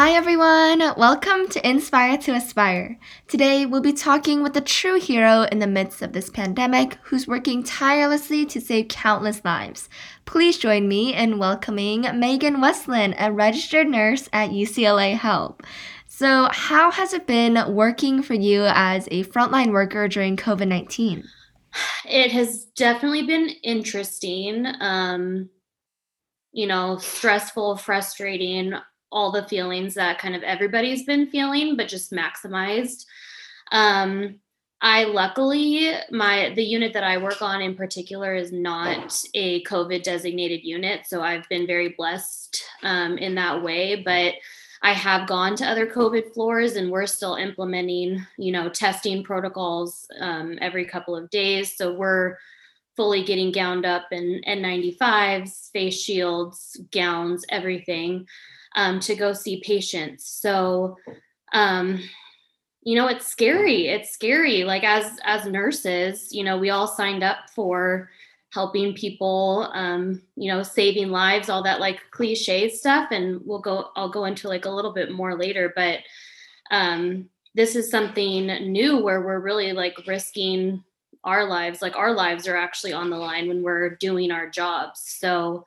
Hi, everyone. Welcome to Inspire to Aspire. Today, we'll be talking with a true hero in the midst of this pandemic who's working tirelessly to save countless lives. Please join me in welcoming Megan Westland, a registered nurse at UCLA Health. So, how has it been working for you as a frontline worker during COVID 19? It has definitely been interesting. Um, you know, stressful, frustrating, all the feelings that kind of everybody's been feeling, but just maximized. Um, I luckily my the unit that I work on in particular is not a COVID designated unit, so I've been very blessed um, in that way. But I have gone to other COVID floors, and we're still implementing, you know, testing protocols um, every couple of days. So we're fully getting gowned up in N95s, face shields, gowns, everything um, to go see patients. So, um, you know, it's scary. It's scary. Like as as nurses, you know, we all signed up for helping people, um, you know, saving lives, all that like cliche stuff. And we'll go. I'll go into like a little bit more later, but um, this is something new where we're really like risking our lives like our lives are actually on the line when we're doing our jobs so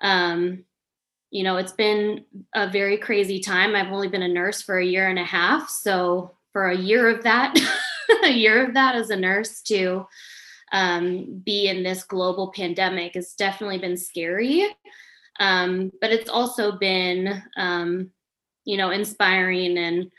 um you know, it's been a very crazy time. I've only been a nurse for a year and a half. So for a year of that, a year of that as a nurse to um, be in this global pandemic has definitely been scary. Um, but it's also been, um, you know, inspiring and,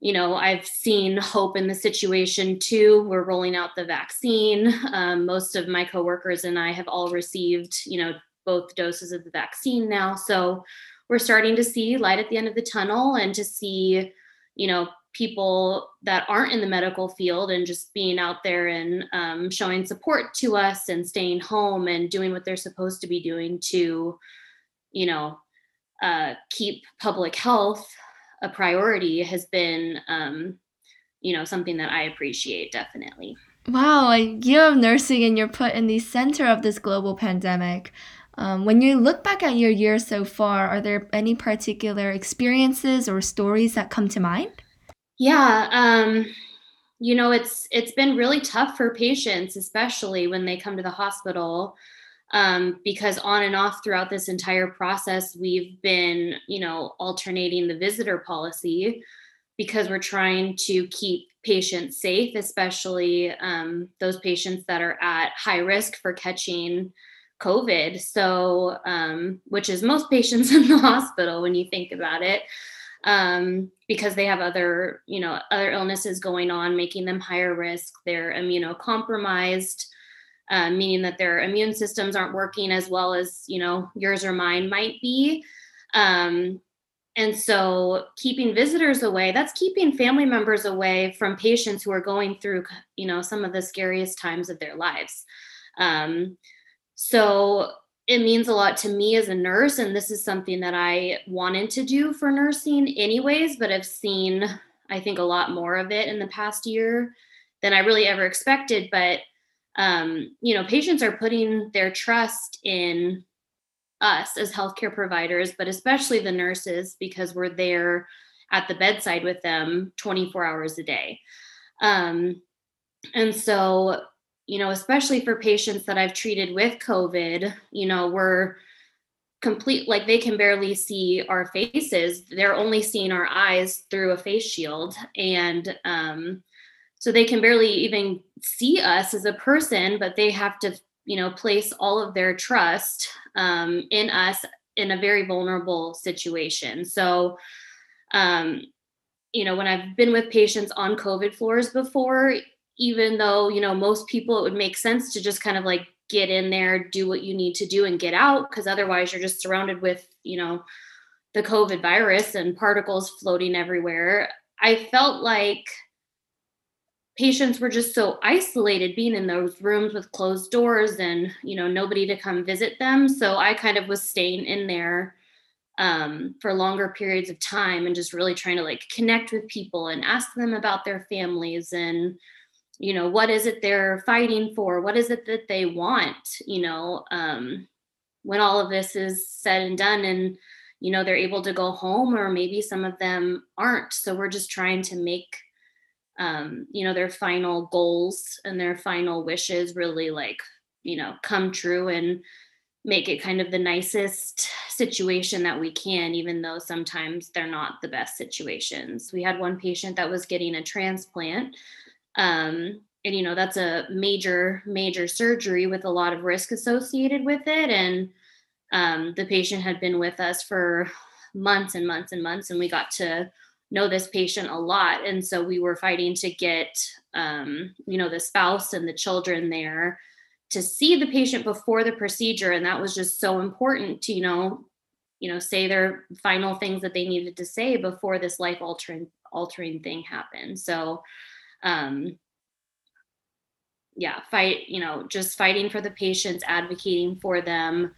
you know, I've seen hope in the situation too. We're rolling out the vaccine. Um, most of my coworkers and I have all received, you know, both doses of the vaccine now. So we're starting to see light at the end of the tunnel and to see, you know, people that aren't in the medical field and just being out there and um, showing support to us and staying home and doing what they're supposed to be doing to, you know, uh, keep public health a priority has been, um, you know, something that I appreciate definitely. Wow, you have nursing and you're put in the center of this global pandemic. Um, when you look back at your year so far, are there any particular experiences or stories that come to mind? Yeah, um, you know, it's it's been really tough for patients, especially when they come to the hospital, um, because on and off throughout this entire process, we've been, you know, alternating the visitor policy because we're trying to keep patients safe, especially um, those patients that are at high risk for catching COVID. So, um, which is most patients in the hospital when you think about it, um, because they have other, you know, other illnesses going on, making them higher risk. They're immunocompromised, uh, meaning that their immune systems aren't working as well as, you know, yours or mine might be. Um, and so keeping visitors away, that's keeping family members away from patients who are going through, you know, some of the scariest times of their lives. Um, so it means a lot to me as a nurse. And this is something that I wanted to do for nursing, anyways, but I've seen, I think, a lot more of it in the past year than I really ever expected. But, um, you know, patients are putting their trust in us as healthcare providers, but especially the nurses because we're there at the bedside with them 24 hours a day. Um, and so you know, especially for patients that I've treated with COVID, you know, we're complete like they can barely see our faces. They're only seeing our eyes through a face shield. And um, so they can barely even see us as a person, but they have to, you know, place all of their trust um, in us in a very vulnerable situation. So, um, you know, when I've been with patients on COVID floors before, even though you know most people it would make sense to just kind of like get in there do what you need to do and get out because otherwise you're just surrounded with you know the covid virus and particles floating everywhere. I felt like patients were just so isolated being in those rooms with closed doors and you know nobody to come visit them. So i kind of was staying in there um, for longer periods of time and just really trying to like connect with people and ask them about their families and you know what is it they're fighting for? What is it that they want? You know um, when all of this is said and done and you know they're able to go home or maybe some of them aren't. So we're just trying to make um, you know their final goals and their final wishes really like you know come true and make it kind of the nicest situation that we can even though sometimes they're not the best situations. We had one patient that was getting a transplant um, and you know that's a major major surgery with a lot of risk associated with it. And um, the patient had been with us for months and months and months and we got to know this patient a lot. And so we were fighting to get um, you know the spouse and the children there to see the patient before the procedure. And that was just so important to you know you know say their final things that they needed to say before this life altering altering thing happened. So um yeah fight you know just fighting for the patients advocating for them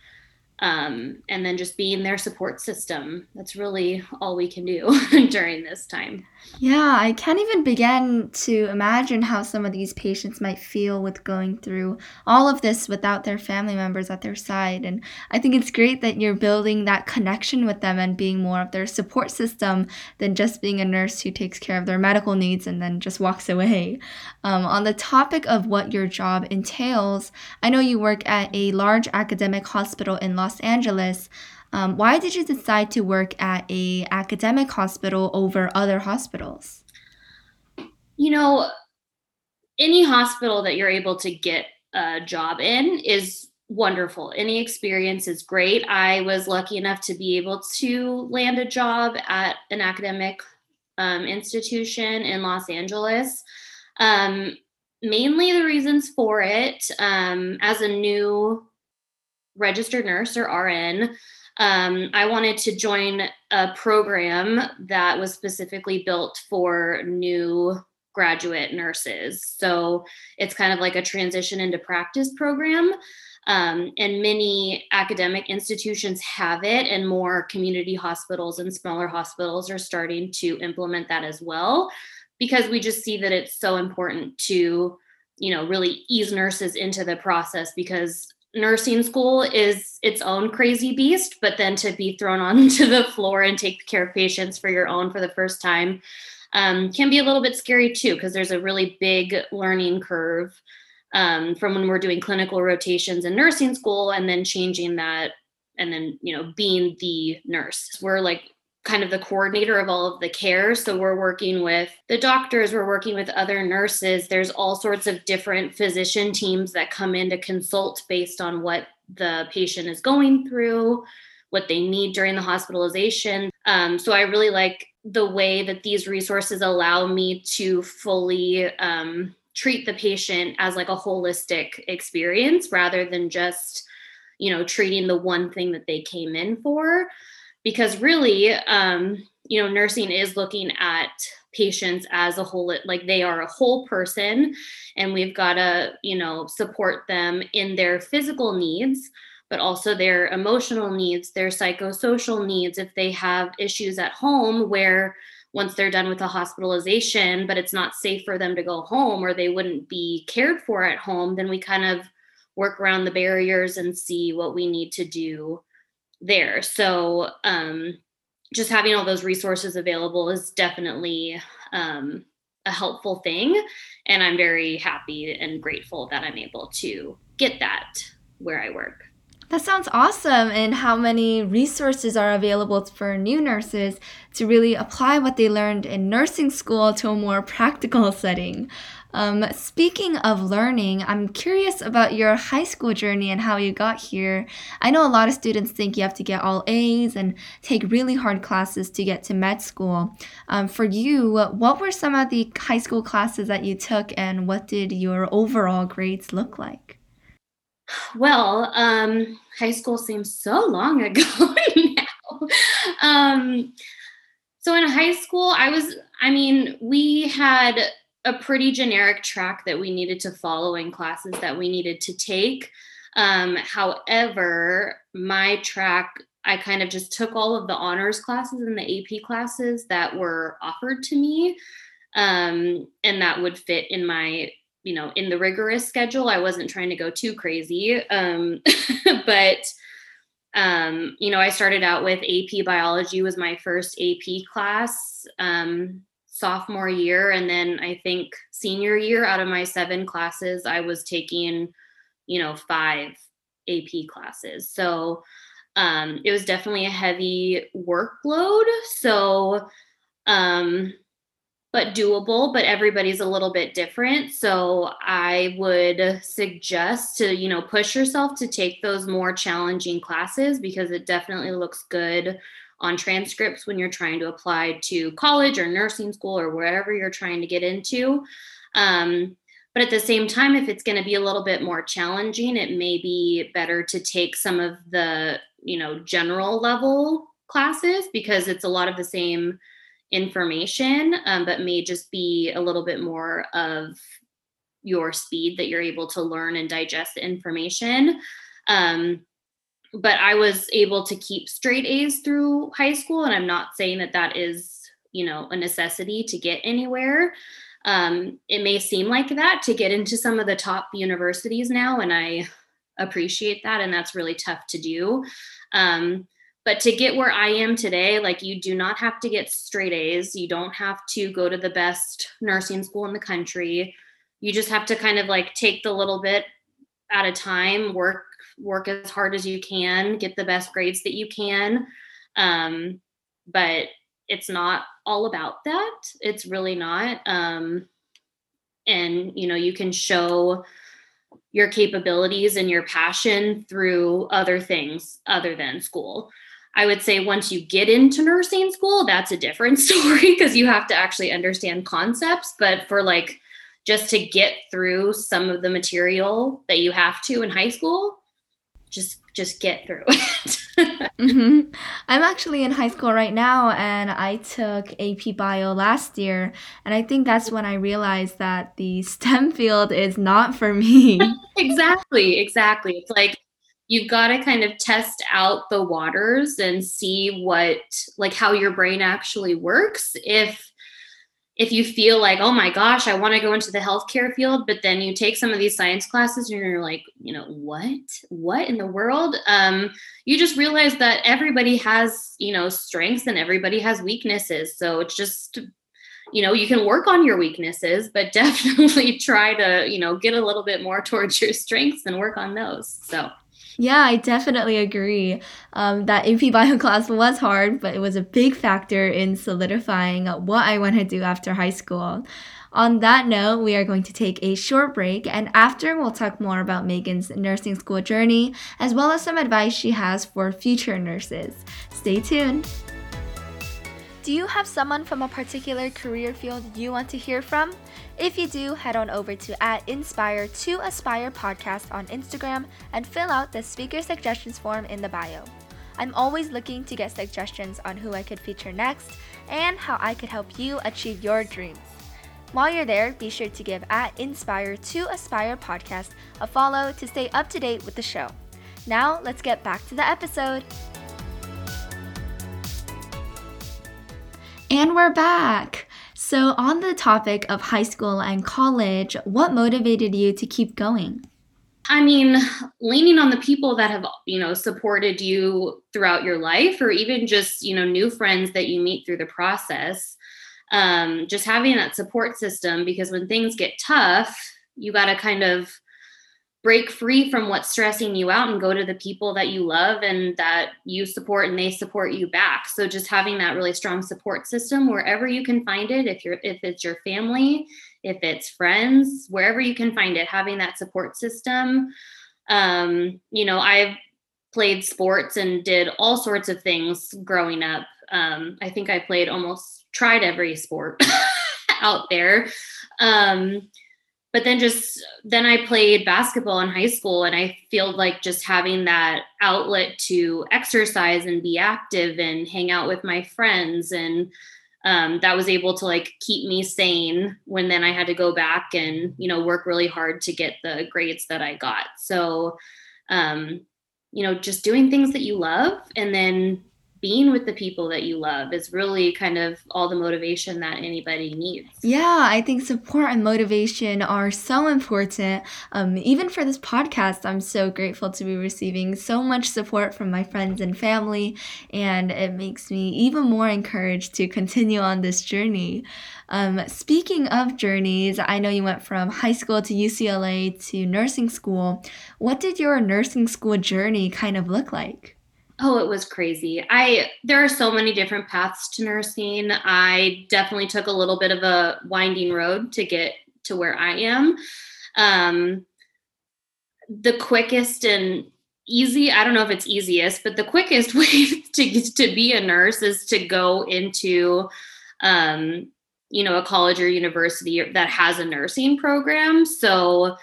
um, and then just being their support system. That's really all we can do during this time. Yeah, I can't even begin to imagine how some of these patients might feel with going through all of this without their family members at their side. And I think it's great that you're building that connection with them and being more of their support system than just being a nurse who takes care of their medical needs and then just walks away. Um, on the topic of what your job entails, I know you work at a large academic hospital in Los Angeles. Um, why did you decide to work at a academic hospital over other hospitals? You know, any hospital that you're able to get a job in is wonderful. Any experience is great. I was lucky enough to be able to land a job at an academic um, institution in Los Angeles. Um, mainly the reasons for it um, as a new registered nurse or RN, um, I wanted to join a program that was specifically built for new graduate nurses. So it's kind of like a transition into practice program. Um, and many academic institutions have it, and more community hospitals and smaller hospitals are starting to implement that as well because we just see that it's so important to you know really ease nurses into the process because nursing school is its own crazy beast, but then to be thrown onto the floor and take care of patients for your own for the first time um, can be a little bit scary too, because there's a really big learning curve um, from when we're doing clinical rotations in nursing school and then changing that and then, you know, being the nurse. We're like kind of the coordinator of all of the care. So we're working with the doctors, we're working with other nurses. There's all sorts of different physician teams that come in to consult based on what the patient is going through, what they need during the hospitalization. Um, so I really like the way that these resources allow me to fully um, treat the patient as like a holistic experience rather than just you know treating the one thing that they came in for because really um, you know nursing is looking at patients as a whole like they are a whole person and we've got to you know support them in their physical needs but also their emotional needs their psychosocial needs if they have issues at home where once they're done with a hospitalization but it's not safe for them to go home or they wouldn't be cared for at home then we kind of work around the barriers and see what we need to do there. So um, just having all those resources available is definitely um, a helpful thing. And I'm very happy and grateful that I'm able to get that where I work. That sounds awesome. And how many resources are available for new nurses to really apply what they learned in nursing school to a more practical setting. Um, speaking of learning, I'm curious about your high school journey and how you got here. I know a lot of students think you have to get all A's and take really hard classes to get to med school. Um, for you, what were some of the high school classes that you took, and what did your overall grades look like? Well, um, high school seems so long ago now. Um, so in high school, I was, I mean, we had a pretty generic track that we needed to follow in classes that we needed to take. Um, however, my track, I kind of just took all of the honors classes and the AP classes that were offered to me. Um, and that would fit in my, you know, in the rigorous schedule. I wasn't trying to go too crazy. Um, but um, you know, I started out with AP biology was my first AP class um, sophomore year, and then I think senior year out of my seven classes, I was taking, you know, five AP classes. So um, it was definitely a heavy workload. So um, but doable but everybody's a little bit different so i would suggest to you know push yourself to take those more challenging classes because it definitely looks good on transcripts when you're trying to apply to college or nursing school or wherever you're trying to get into um, but at the same time if it's going to be a little bit more challenging it may be better to take some of the you know general level classes because it's a lot of the same information, um, but may just be a little bit more of your speed that you're able to learn and digest the information. Um, but I was able to keep straight A's through high school, and I'm not saying that that is, you know, a necessity to get anywhere. Um, it may seem like that to get into some of the top universities now, and I appreciate that, and that's really tough to do. Um, but to get where I am today, like you do not have to get straight A's. You don't have to go to the best nursing school in the country. You just have to kind of like take the little bit at a time, work work as hard as you can, get the best grades that you can. Um, but it's not all about that. It's really not. Um, and you know, you can show your capabilities and your passion through other things other than school. I would say once you get into nursing school, that's a different story because you have to actually understand concepts. But for like just to get through some of the material that you have to in high school, just just get through it. mm-hmm. I'm actually in high school right now, and I took AP Bio last year, and I think that's when I realized that the STEM field is not for me. exactly, exactly. It's like you've got to kind of test out the waters and see what like how your brain actually works if if you feel like oh my gosh i want to go into the healthcare field but then you take some of these science classes and you're like you know what? What in the world? Um you just realize that everybody has you know strengths and everybody has weaknesses. So it's just you know you can work on your weaknesses but definitely try to you know get a little bit more towards your strengths and work on those. So yeah, I definitely agree. Um, that AP Bio class was hard, but it was a big factor in solidifying what I want to do after high school. On that note, we are going to take a short break, and after, we'll talk more about Megan's nursing school journey, as well as some advice she has for future nurses. Stay tuned. Do you have someone from a particular career field you want to hear from? If you do, head on over to at Inspire to Aspire podcast on Instagram and fill out the speaker suggestions form in the bio. I'm always looking to get suggestions on who I could feature next and how I could help you achieve your dreams. While you're there, be sure to give at Inspire to Aspire podcast a follow to stay up to date with the show. Now, let's get back to the episode. And we're back. So, on the topic of high school and college, what motivated you to keep going? I mean, leaning on the people that have, you know, supported you throughout your life, or even just, you know, new friends that you meet through the process. Um, just having that support system because when things get tough, you got to kind of break free from what's stressing you out and go to the people that you love and that you support and they support you back. So just having that really strong support system wherever you can find it if you're if it's your family if it's friends wherever you can find it having that support system. Um you know i've played sports and did all sorts of things growing up. Um i think i played almost tried every sport out there. Um but then just then I played basketball in high school and I feel like just having that outlet to exercise and be active and hang out with my friends and um, that was able to like keep me sane when then I had to go back and you know work really hard to get the grades that I got. So um, you know just doing things that you love and then being with the people that you love is really kind of all the motivation that anybody needs. Yeah, I think support and motivation are so important. Um, even for this podcast, I'm so grateful to be receiving so much support from my friends and family, and it makes me even more encouraged to continue on this journey. Um, speaking of journeys, I know you went from high school to UCLA to nursing school. What did your nursing school journey kind of look like? Oh, it was crazy. I there are so many different paths to nursing. I definitely took a little bit of a winding road to get to where I am. Um, the quickest and easy, I don't know if it's easiest, but the quickest way to to be a nurse is to go into um, you know, a college or university that has a nursing program. So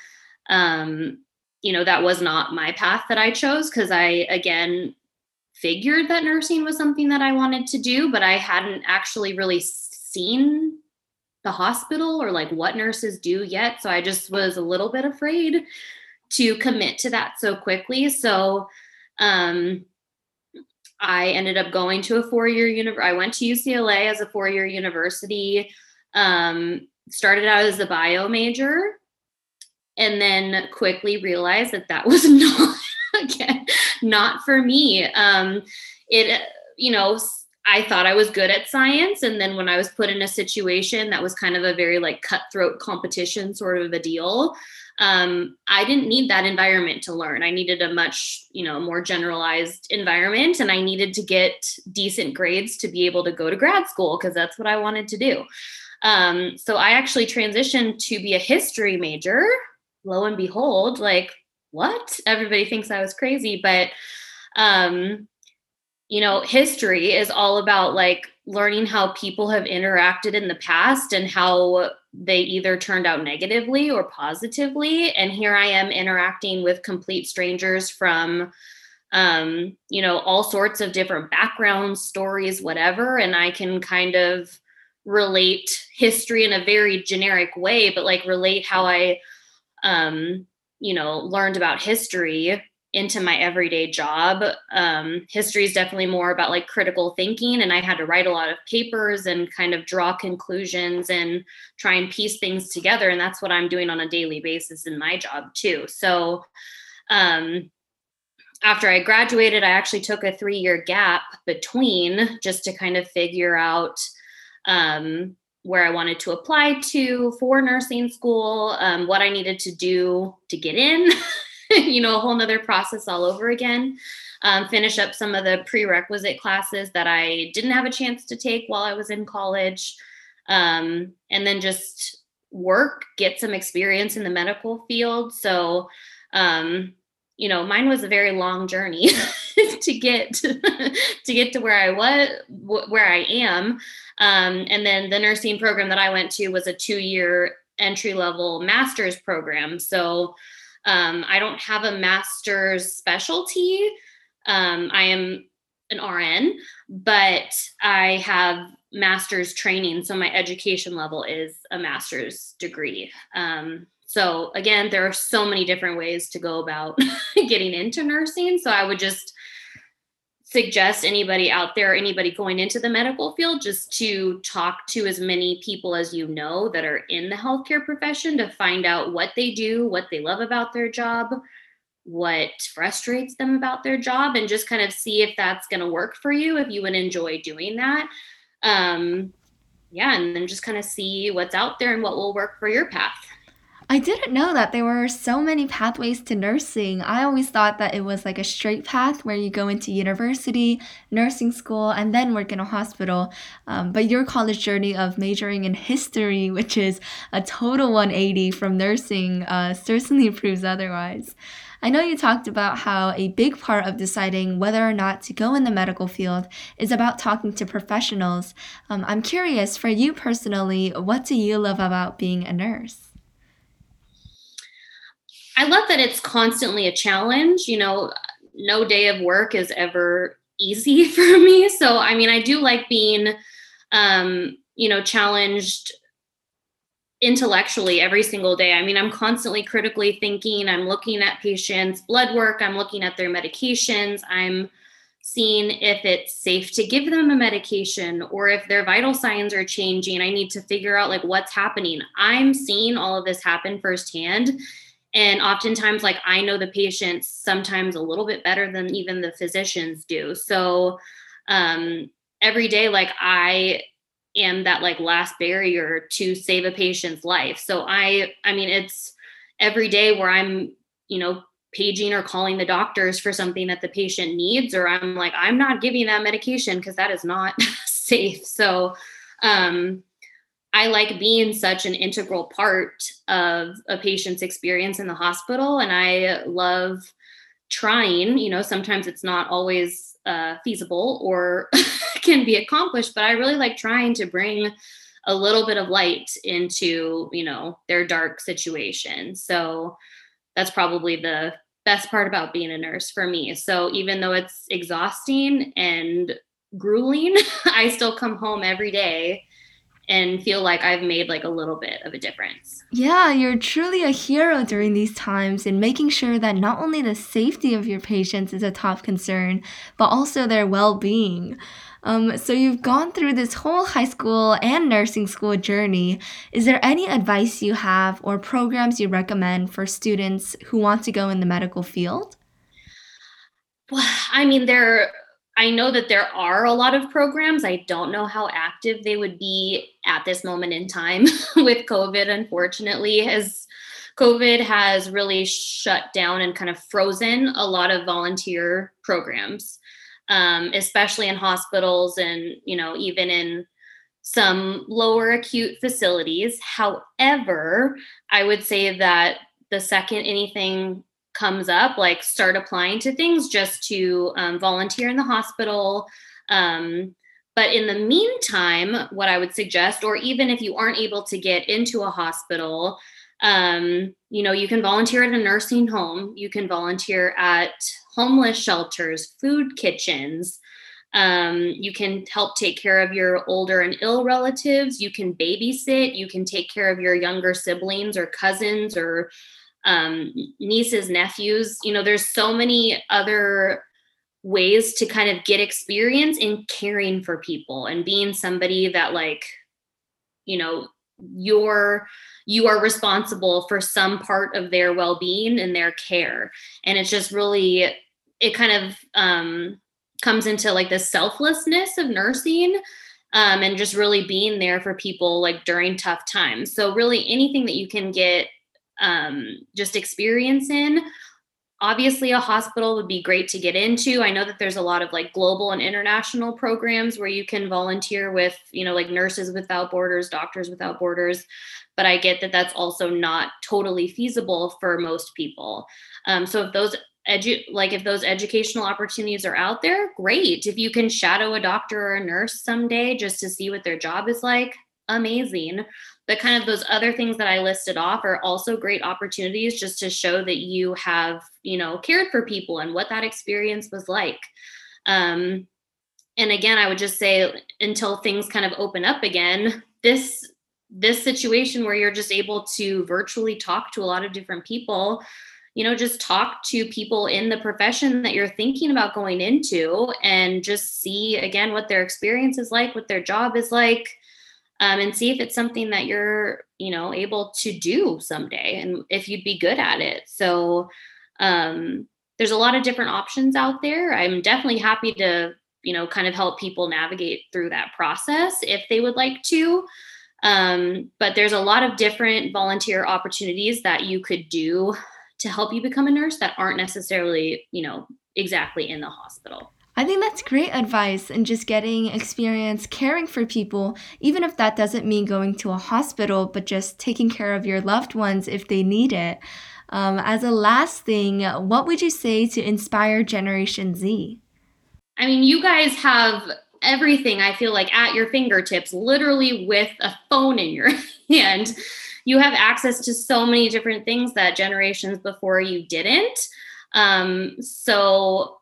um, you know, that was not my path that I chose because I again figured that nursing was something that I wanted to do, but I hadn't actually really seen the hospital or like what nurses do yet. So I just was a little bit afraid to commit to that so quickly. So um, I ended up going to a four year university. I went to UCLA as a four year university. Um, started out as a bio major and then quickly realized that that was not again not for me. Um, it, you know, I thought I was good at science. And then when I was put in a situation that was kind of a very like cutthroat competition sort of a deal, um, I didn't need that environment to learn. I needed a much, you know, more generalized environment and I needed to get decent grades to be able to go to grad school because that's what I wanted to do. Um, so I actually transitioned to be a history major. Lo and behold, like what? Everybody thinks I was crazy, but um, you know, history is all about like learning how people have interacted in the past and how they either turned out negatively or positively. And here I am interacting with complete strangers from um, you know, all sorts of different backgrounds, stories, whatever. And I can kind of relate history in a very generic way, but like relate how I um you know learned about history into my everyday job. Um, history is definitely more about like critical thinking and i had to write a lot of papers and kind of draw conclusions and try and piece things together and that's what i'm doing on a daily basis in my job too. So um, after i graduated i actually took a three year gap between just to kind of figure out um, where I wanted to apply to for nursing school, um, what I needed to do to get in, you know, a whole nother process all over again. Um, finish up some of the prerequisite classes that I didn't have a chance to take while I was in college. Um, and then just work, get some experience in the medical field. So, um, you know, mine was a very long journey to get to get to where I was, where I am. Um, and then the nursing program that I went to was a two year entry level master's program. So um, I don't have a master's specialty. Um, I am an RN, but I have master's training. So my education level is a master's degree. So again, there are so many different ways to go about getting into nursing. So I would just suggest anybody out there, anybody going into the medical field, just to talk to as many people as you know that are in the healthcare profession to find out what they do, what they love about their job, what frustrates them about their job, and just kind of see if that's going to work for you, if you would enjoy doing that. Um, yeah, and then just kind of see what's out there and what will work for your path. I didn't know that there were so many pathways to nursing. I always thought that it was like a straight path where you go into university, nursing school, and then work in a hospital. Um, but your college journey of majoring in history, which is a total 180 from nursing, uh, certainly proves otherwise. I know you talked about how a big part of deciding whether or not to go in the medical field is about talking to professionals. Um, I'm curious, for you personally, what do you love about being a nurse? I love that it's constantly a challenge. You know, no day of work is ever easy for me. So, I mean, I do like being, um, you know, challenged intellectually every single day. I mean, I'm constantly critically thinking, I'm looking at patients' blood work, I'm looking at their medications, I'm seeing if it's safe to give them a medication or if their vital signs are changing. I need to figure out like what's happening. I'm seeing all of this happen firsthand. And oftentimes, like I know the patients sometimes a little bit better than even the physicians do. So um, every day, like I am that like last barrier to save a patient's life. So I, I mean, it's every day where I'm, you know, paging or calling the doctors for something that the patient needs or i'm like i'm not giving that medication because that is not safe so um, i like being such an integral part of a patient's experience in the hospital and i love trying you know sometimes it's not always uh, feasible or can be accomplished but i really like trying to bring a little bit of light into you know their dark situation so that's probably the best part about being a nurse for me. So even though it's exhausting and grueling, I still come home every day and feel like I've made like a little bit of a difference. Yeah, you're truly a hero during these times in making sure that not only the safety of your patients is a top concern, but also their well being. Um, so you've gone through this whole high school and nursing school journey. Is there any advice you have or programs you recommend for students who want to go in the medical field? Well, I mean, there. I know that there are a lot of programs. I don't know how active they would be at this moment in time with COVID. Unfortunately, as COVID has really shut down and kind of frozen a lot of volunteer programs um, especially in hospitals and you know even in some lower acute facilities. However, I would say that the second anything comes up, like start applying to things just to um, volunteer in the hospital. Um, but in the meantime, what I would suggest, or even if you aren't able to get into a hospital, um, you know, you can volunteer at a nursing home, you can volunteer at homeless shelters, food kitchens. Um, you can help take care of your older and ill relatives. You can babysit. You can take care of your younger siblings or cousins or um, nieces, nephews. You know, there's so many other ways to kind of get experience in caring for people and being somebody that, like, you know, you're you are responsible for some part of their well-being and their care and it's just really it kind of um, comes into like the selflessness of nursing um, and just really being there for people like during tough times so really anything that you can get um, just experience in. Obviously a hospital would be great to get into. I know that there's a lot of like global and international programs where you can volunteer with you know like nurses without borders doctors without borders but i get that that's also not totally feasible for most people. Um, so if those edu like if those educational opportunities are out there great. If you can shadow a doctor or a nurse someday just to see what their job is like amazing but kind of those other things that I listed off are also great opportunities just to show that you have, you know, cared for people and what that experience was like. Um, and again, I would just say until things kind of open up again, this this situation where you're just able to virtually talk to a lot of different people you know just talk to people in the profession that you're thinking about going into and just see again what their experience is like what their job is like um, and see if it's something that you're you know able to do someday and if you'd be good at it. So um, there's a lot of different options out there. I'm definitely happy to you know kind of help people navigate through that process if they would like to. Um, but there's a lot of different volunteer opportunities that you could do to help you become a nurse that aren't necessarily you know exactly in the hospital I think that's great advice and just getting experience caring for people, even if that doesn't mean going to a hospital, but just taking care of your loved ones if they need it. Um, as a last thing, what would you say to inspire Generation Z? I mean, you guys have everything I feel like at your fingertips, literally with a phone in your hand. You have access to so many different things that generations before you didn't. Um, so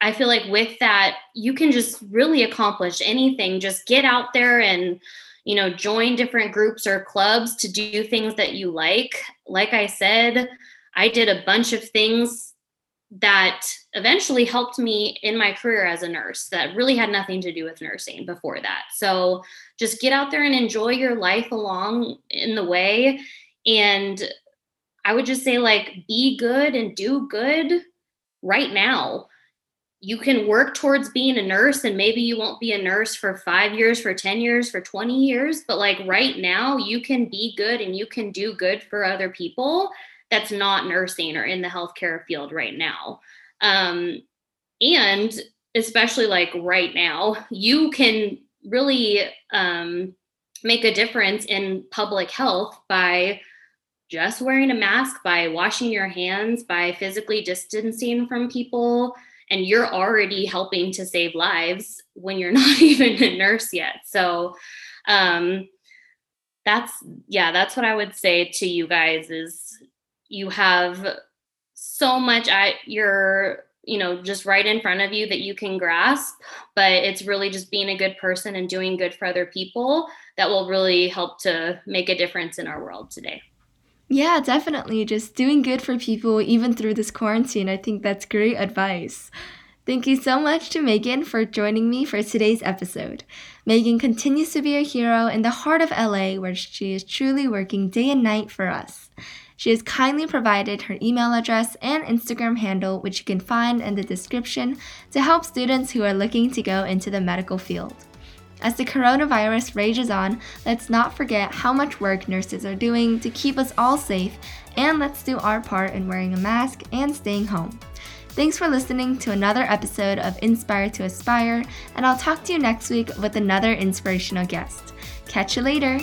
I feel like with that, you can just really accomplish anything. Just get out there and, you know, join different groups or clubs to do things that you like. Like I said, I did a bunch of things that eventually helped me in my career as a nurse that really had nothing to do with nursing before that. So just get out there and enjoy your life along in the way. And I would just say, like, be good and do good right now. You can work towards being a nurse, and maybe you won't be a nurse for five years, for 10 years, for 20 years. But like right now, you can be good and you can do good for other people that's not nursing or in the healthcare field right now. Um, and especially like right now, you can really um, make a difference in public health by just wearing a mask, by washing your hands, by physically distancing from people. And you're already helping to save lives when you're not even a nurse yet. So, um, that's yeah that's what i would say to you guys is you have so much at your you know just right in front of you that you can grasp but it's really just being a good person and doing good for other people that will really help to make a difference in our world today yeah definitely just doing good for people even through this quarantine i think that's great advice Thank you so much to Megan for joining me for today's episode. Megan continues to be a hero in the heart of LA where she is truly working day and night for us. She has kindly provided her email address and Instagram handle, which you can find in the description, to help students who are looking to go into the medical field. As the coronavirus rages on, let's not forget how much work nurses are doing to keep us all safe, and let's do our part in wearing a mask and staying home. Thanks for listening to another episode of Inspire to Aspire, and I'll talk to you next week with another inspirational guest. Catch you later!